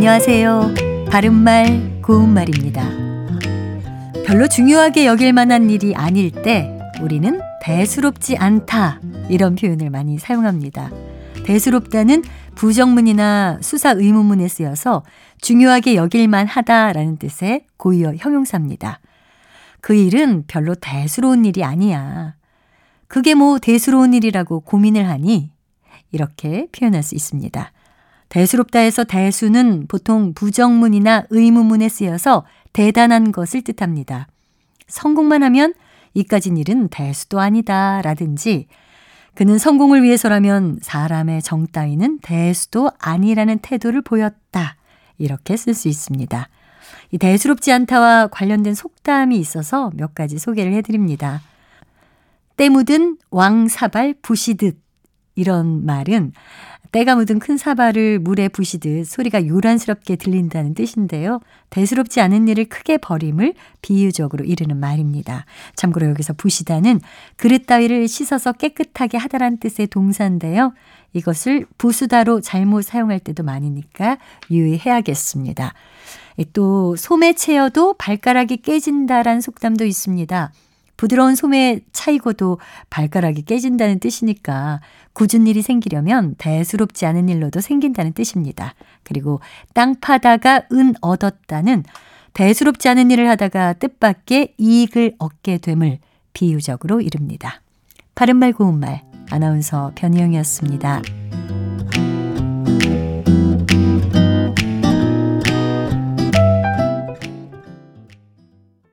안녕하세요. 바른말, 고운말입니다. 별로 중요하게 여길 만한 일이 아닐 때 우리는 대수롭지 않다 이런 표현을 많이 사용합니다. 대수롭다는 부정문이나 수사 의문문에 쓰여서 중요하게 여길만 하다라는 뜻의 고유어 형용사입니다. 그 일은 별로 대수로운 일이 아니야. 그게 뭐 대수로운 일이라고 고민을 하니? 이렇게 표현할 수 있습니다. 대수롭다에서 대수는 보통 부정문이나 의문문에 쓰여서 대단한 것을 뜻합니다. 성공만 하면 이까진 일은 대수도 아니다 라든지 그는 성공을 위해서라면 사람의 정 따위는 대수도 아니라는 태도를 보였다. 이렇게 쓸 수 있습니다. 이 대수롭지 않다와 관련된 속담이 있어서 몇 가지 소개를 해드립니다. 때 묻은 왕사발 부시듯 이런 말은 때가 묻은 큰 사발을 물에 부시듯 소리가 요란스럽게 들린다는 뜻인데요. 대수롭지 않은 일을 크게 버림을 비유적으로 이르는 말입니다. 참고로 여기서 부시다는 그릇 따위를 씻어서 깨끗하게 하다란 뜻의 동사인데요. 이것을 부수다로 잘못 사용할 때도 많으니까 유의해야겠습니다. 또 소매 채여도 발가락이 깨진다란 속담도 있습니다. 부드러운 소매 차이고도 발가락이 깨진다는 뜻이니까 굳은 일이 생기려면 대수롭지 않은 일로도 생긴다는 뜻입니다. 그리고 땅 파다가 은 얻었다는 대수롭지 않은 일을 하다가 뜻밖의 이익을 얻게 됨을 비유적으로 이릅니다. 바른말 고운말 아나운서 변희영이었습니다.